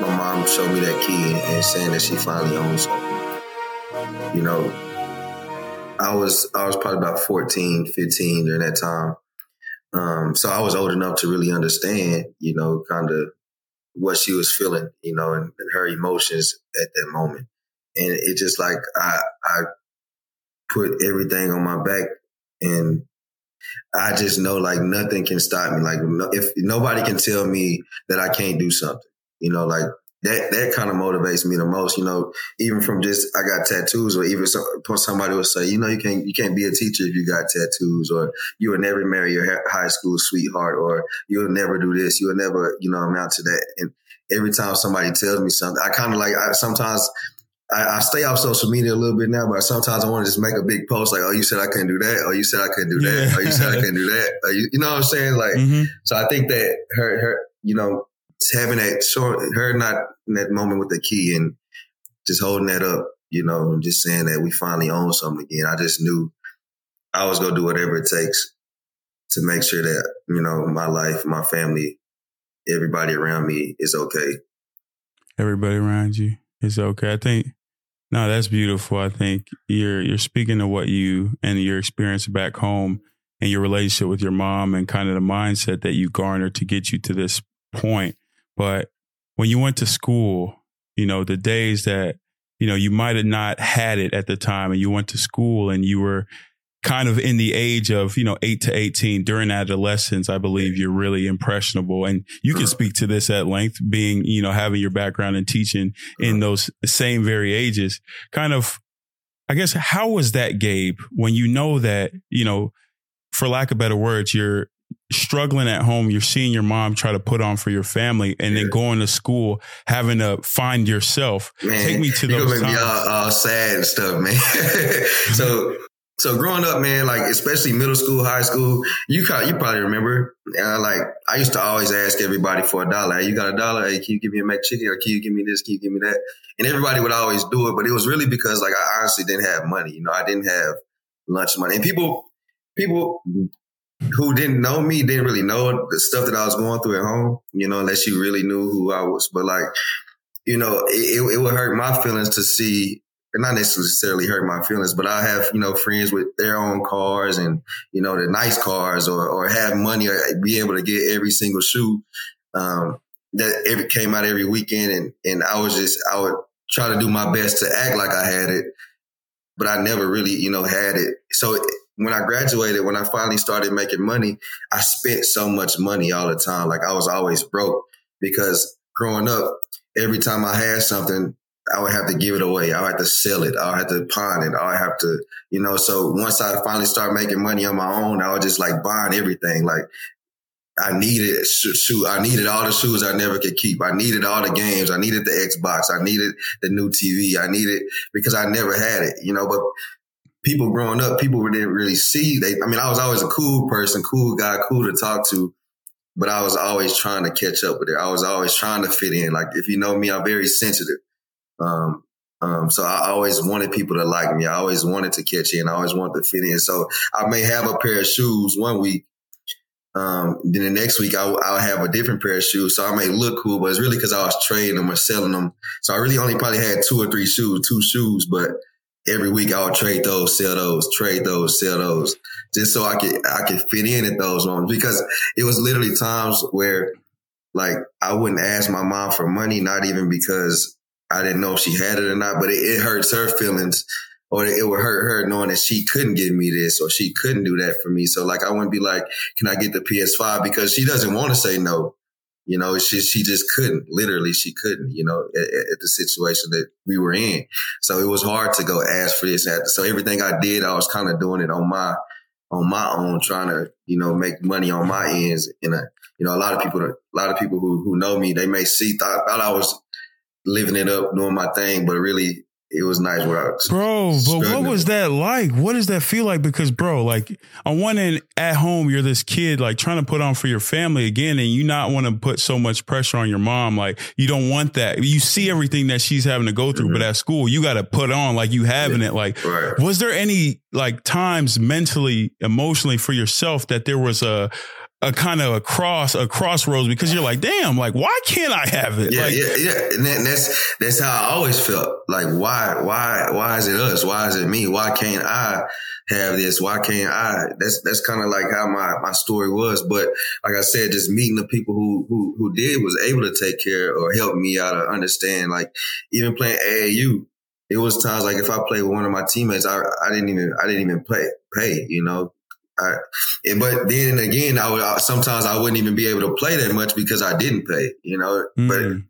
my mom showed me that key and saying that she finally owns something. You know, I was I was probably about 14, 15 during that time. Um, so I was old enough to really understand, you know, kind of what she was feeling, you know, and, and, her emotions at that moment. And it just like I I put everything on my back and I just know like nothing can stop me. Like if nobody can tell me that I can't do something, you know, like that that kind of motivates me the most. You know, even from just I got tattoos, or even some, somebody will say, you know, you can't you can't be a teacher if you got tattoos, or you will never marry your high school sweetheart, or you'll never do this, you'll never you know amount to that. And every time somebody tells me something, I kind of like I sometimes. I, I, stay off social media a little bit now, but sometimes I want to just make a big post like, "Oh, you said I couldn't do that. Oh, you said I couldn't do that. Yeah. Oh, you said I couldn't do that." Oh, you, you know what I'm saying? Like, mm-hmm. so I think that her, her, you know, having that short, her not in that moment with the key and just holding that up, you know, and just saying that we finally own something again. I just knew I was gonna do whatever it takes to make sure that you know my life, my family, everybody around me is okay. Everybody around you is okay. I think no, that's beautiful. I think you're you're speaking to what you and your experience back home and your relationship with your mom and kind of the mindset that you garnered to get you to this point. But when you went to school, you know, the days that, you know, you might have not had it at the time and you went to school and you were kind of in the age of, you know, eight to 18 during adolescence, I believe you're really impressionable. And you can speak to this at length, being, you know, having your background in teaching in those same very ages. Kind of, I guess, how was that, Gabe, when you know that, you know, for lack of better words, you're struggling at home, you're seeing your mom try to put on for your family, and yeah. then going to school, having to find yourself. Man, Take me to those make times. Me all, all sad and stuff, man. so, so growing up, man, like especially middle school, high school, you you probably remember, uh, like I used to always ask everybody for a dollar. Hey, you got a dollar? Hey, can you give me a McChicken? Or can you give me this? Can you give me that? And everybody would always do it, but it was really because like I honestly didn't have money. You know, I didn't have lunch money, and people people who didn't know me didn't really know the stuff that I was going through at home, you know, unless you really knew who I was. But like, you know, it, it would hurt my feelings to see, not necessarily hurt my feelings, but I have, you know, friends with their own cars and, you know, the nice cars or, or have money or be able to get every single shoe, um, that every came out every weekend. And, and I was just, I would try to do my best to act like I had it, but I never really, you know, had it. So when I graduated, when I finally started making money, I spent so much money all the time. Like I was always broke because growing up, every time I had something, I would have to give it away. I would have to sell it. I would have to pawn it. I would have to, you know, so once I finally started making money on my own, I was just like buying everything. Like I needed shoe. I needed all the shoes I never could keep. I needed all the games. I needed the Xbox. I needed the new TV. I needed because I never had it, you know, but people growing up, people didn't really see. They, I mean, I was always a cool person, cool guy, cool to talk to, but I was always trying to catch up with it. I was always trying to fit in. Like if you know me, I'm very sensitive. Um, um, so I always wanted people to like me. I always wanted to catch in. I always wanted to fit in. So I may have a pair of shoes one week. Um, then the next week I'll, I'll, have a different pair of shoes. So I may look cool, but it's really because I was trading them or selling them. So I really only probably had two or three shoes, two shoes, but every week I would trade those, sell those, trade those, sell those, just so I could I could fit in at those moments because it was literally times where like I wouldn't ask my mom for money, not even because I didn't know if she had it or not, but it, it hurts her feelings or it would hurt her knowing that she couldn't give me this or she couldn't do that for me. So like I wouldn't be like, can I get the PS5? Because she doesn't want to say no. You know, she she just couldn't. Literally, she couldn't. You know, at, at, the situation that we were in. So it was hard to go ask for this. So everything I did, I was kind of doing it on my on my own, trying to you know make money on my ends. And a, you know, a lot of people, a lot of people who who know me, they may see thought, thought I was living it up, doing my thing, but really it was nice where bro but what was that like what does that feel like because bro like on one end at home you're this kid like trying to put on for your family again and you not want to put so much pressure on your mom like you don't want that you see everything that she's having to go through mm-hmm. but at school you got to put on like you having yeah. it like right. was there any like times mentally emotionally for yourself that there was a a kind of a cross, a crossroads because you're like, damn, like why can't I have it? Yeah, like, yeah, yeah. And that's that's how I always felt. Like, why, why, why is it us? Why is it me? Why can't I have this? Why can't I? That's that's kind of like how my my story was. But like I said, just meeting the people who who who did was able to take care or help me out to understand. Like even playing AAU, it was times like if I played with one of my teammates, I I didn't even I didn't even play pay. You know, I, but then again, I would sometimes I wouldn't even be able to play that much because I didn't pay, you know. Mm. But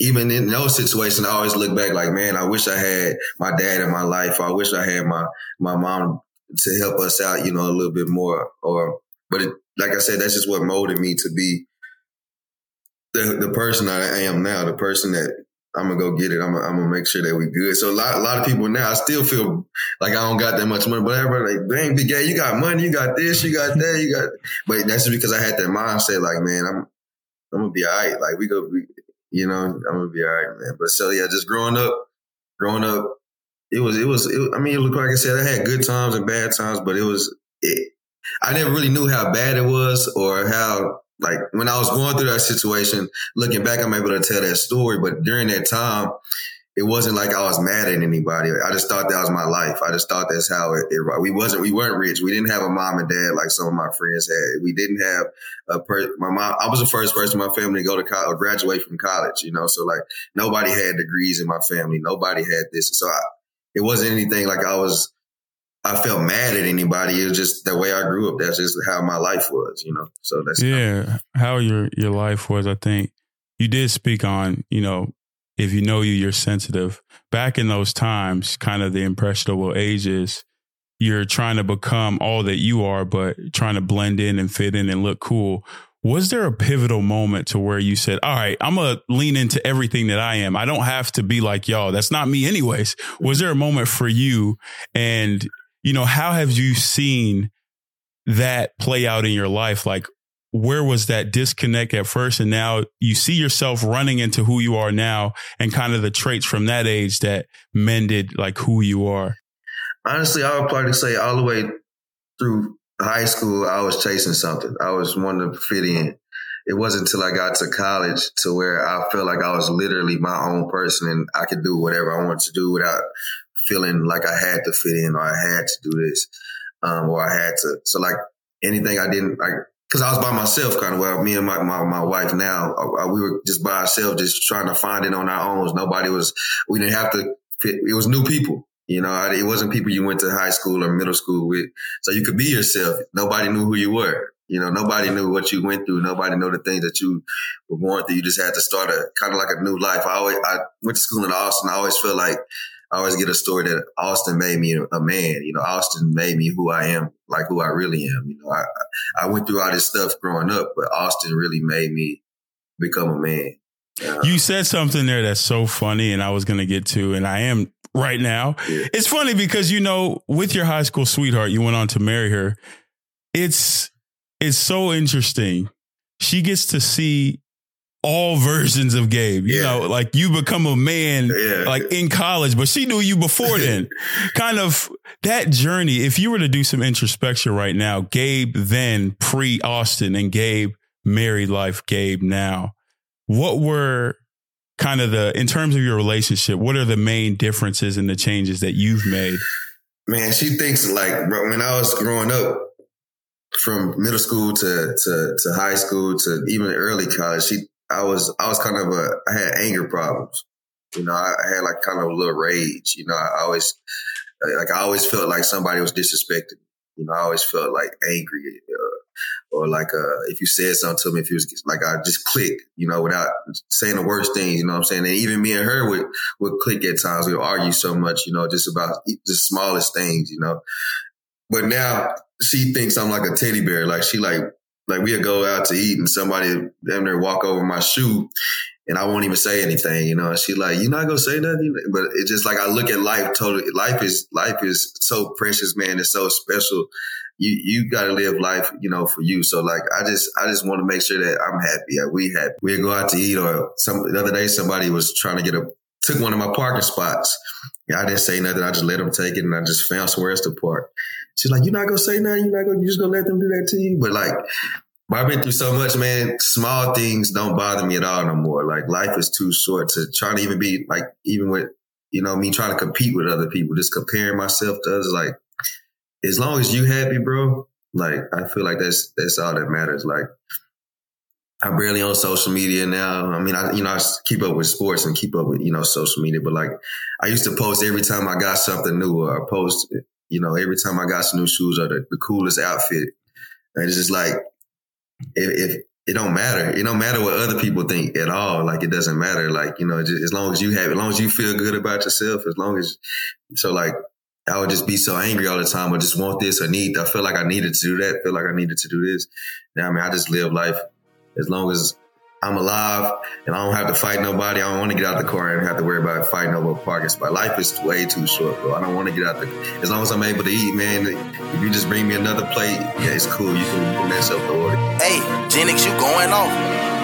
even in those situations, I always look back like, man, I wish I had my dad in my life. I wish I had my my mom to help us out, you know, a little bit more. Or, but it, like I said, that's just what molded me to be the the person I am now, the person that I'm gonna go get it. I'm gonna, I'm gonna make sure that we good. So a lot, a lot of people now, I still feel like I don't got that much money, but everybody like, dang, big guy, you got money, you got this, you got that, you got. But that's just because I had that mindset, like, man, I'm, I'm gonna be all right. Like we go, you know, I'm gonna be all right, man. But so yeah, just growing up, growing up, it was, it was, it, I mean, it looked like I said, I had good times and bad times, but it was, it, I never really knew how bad it was or how like when I was going through that situation, looking back, I'm able to tell that story. But during that time, it wasn't like I was mad at anybody. I just thought that was my life. I just thought that's how it, it we wasn't, we weren't rich. We didn't have a mom and dad like some of my friends had. We didn't have a per, my mom, I was the first person in my family to go to college or uh, graduate from college, you know? So like nobody had degrees in my family. Nobody had this. So I, it wasn't anything like I was, I felt mad at anybody. It was just the way I grew up. That's just how my life was, you know. So that's yeah, of- how your your life was. I think you did speak on, you know, if you know you, you're sensitive. Back in those times, kind of the impressionable ages, you're trying to become all that you are, but trying to blend in and fit in and look cool. Was there a pivotal moment to where you said, all right, I'm going to lean into everything that I am. I don't have to be like y'all. That's not me anyways. Was there a moment for you and you know, how have you seen that play out in your life? Like, where was that disconnect at first? And now you see yourself running into who you are now and kind of the traits from that age that mended like who you are. Honestly, I would probably say all the way through high school, I was chasing something. I was wanting to fit in. It wasn't until I got to college to where I felt like I was literally my own person and I could do whatever I wanted to do without feeling like I had to fit in or I had to do this, um, or I had to. So like anything I didn't like, cause I was by myself kind of well, me and my, my, my wife now, uh, uh, we were just by ourselves, just trying to find it on our own. Nobody was, we didn't have to fit. It was new people. You know, it wasn't people you went to high school or middle school with. So you could be yourself. Nobody knew who you were. You know, nobody knew what you went through. Nobody knew the things that you were going through. You just had to start a kind of like a new life. I always, I went to school in Austin. I always feel like I always get a story that Austin made me a man. You know, Austin made me who I am, like who I really am. You know, I I went through all this stuff growing up, but Austin really made me become a man. Uh, you said something there that's so funny, and I was going to get to, and I am right now. Yeah. It's funny because you know, with your high school sweetheart, you went on to marry her. It's it's so interesting. She gets to see all versions of Gabe. You yeah. know, like you become a man yeah. like in college, but she knew you before then. kind of that journey. If you were to do some introspection right now, Gabe then pre Austin and Gabe married life, Gabe now. What were kind of the in terms of your relationship, what are the main differences and the changes that you've made? Man, she thinks like when I was growing up, from middle school to, to, to high school to even early college, she I was I was kind of a I had anger problems. You know, I, had like kind of a little rage. You know, I always like I always felt like somebody was disrespecting. You know, I always felt like angry, uh, or like uh, if you said something to me, if it was like I just click, you know, without saying the worst things. You know what I'm saying? And even me and her would would click at times. We would argue so much, you know, just about the smallest things, you know. But now she thinks I'm like a teddy bear. Like she like like we'd go out to eat and somebody damn near walk over my shoe and I won't even say anything, you know. She like, you not gonna say nothing, but it's just like I look at life totally. Life is life is so precious, man. It's so special. You you got to live life, you know, for you. So like, I just I just want to make sure that I'm happy. We happy. We go out to eat, or some the other day somebody was trying to get a took one of my parking spots. I didn't say nothing. I just let them take it, and I just found somewhere else to park. She's like, you're not gonna say nothing. You're not gonna, you just gonna let them do that to you. But like, I've been through so much, man. Small things don't bother me at all no more. Like life is too short to try to even be like, even with, you know, me trying to compete with other people, just comparing myself to others. Like, as long as you happy, bro, like I feel like that's that's all that matters. Like I'm barely on social media now. I mean, I you know I keep up with sports and keep up with you know social media, but like I used to post every time I got something new, or I post you know every time I got some new shoes or the, the coolest outfit. And it's just like if, if it don't matter. It don't matter what other people think at all. Like it doesn't matter. Like you know, just, as long as you have, as long as you feel good about yourself, as long as so like I would just be so angry all the time. I just want this. I need. I feel like I needed to do that. I feel like I needed to do this. Now, I mean, I just live life as long as I'm alive and I don't have to fight nobody. I don't want to get out the car and have to worry about fighting over parking spot. Life is way too short, bro. I don't want to get out the. As long as I'm able to eat, man. If you just bring me another plate, yeah, it's cool. You can, you can mess up the order. Hey, Genix, you going off?